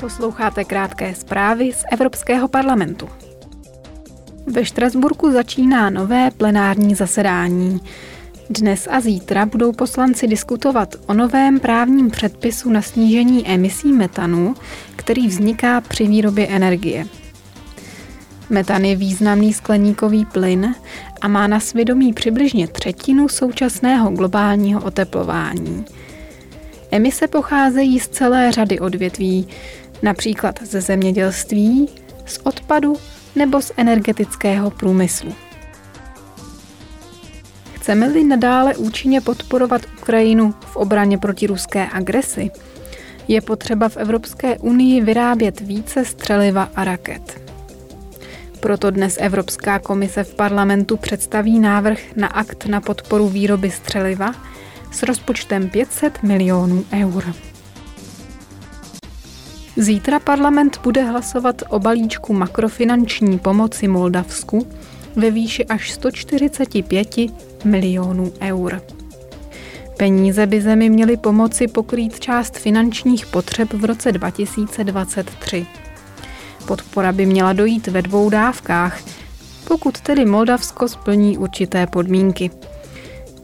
Posloucháte krátké zprávy z Evropského parlamentu. Ve Štrasburku začíná nové plenární zasedání. Dnes a zítra budou poslanci diskutovat o novém právním předpisu na snížení emisí metanu, který vzniká při výrobě energie. Metan je významný skleníkový plyn a má na svědomí přibližně třetinu současného globálního oteplování. Emise pocházejí z celé řady odvětví, například ze zemědělství, z odpadu nebo z energetického průmyslu. Chceme-li nadále účinně podporovat Ukrajinu v obraně proti ruské agresi, je potřeba v Evropské unii vyrábět více střeliva a raket. Proto dnes Evropská komise v parlamentu představí návrh na akt na podporu výroby střeliva s rozpočtem 500 milionů eur. Zítra parlament bude hlasovat o balíčku makrofinanční pomoci Moldavsku ve výši až 145 milionů eur. Peníze by zemi měly pomoci pokrýt část finančních potřeb v roce 2023. Podpora by měla dojít ve dvou dávkách, pokud tedy Moldavsko splní určité podmínky.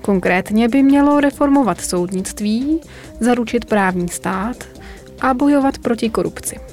Konkrétně by mělo reformovat soudnictví, zaručit právní stát a bojovat proti korupci.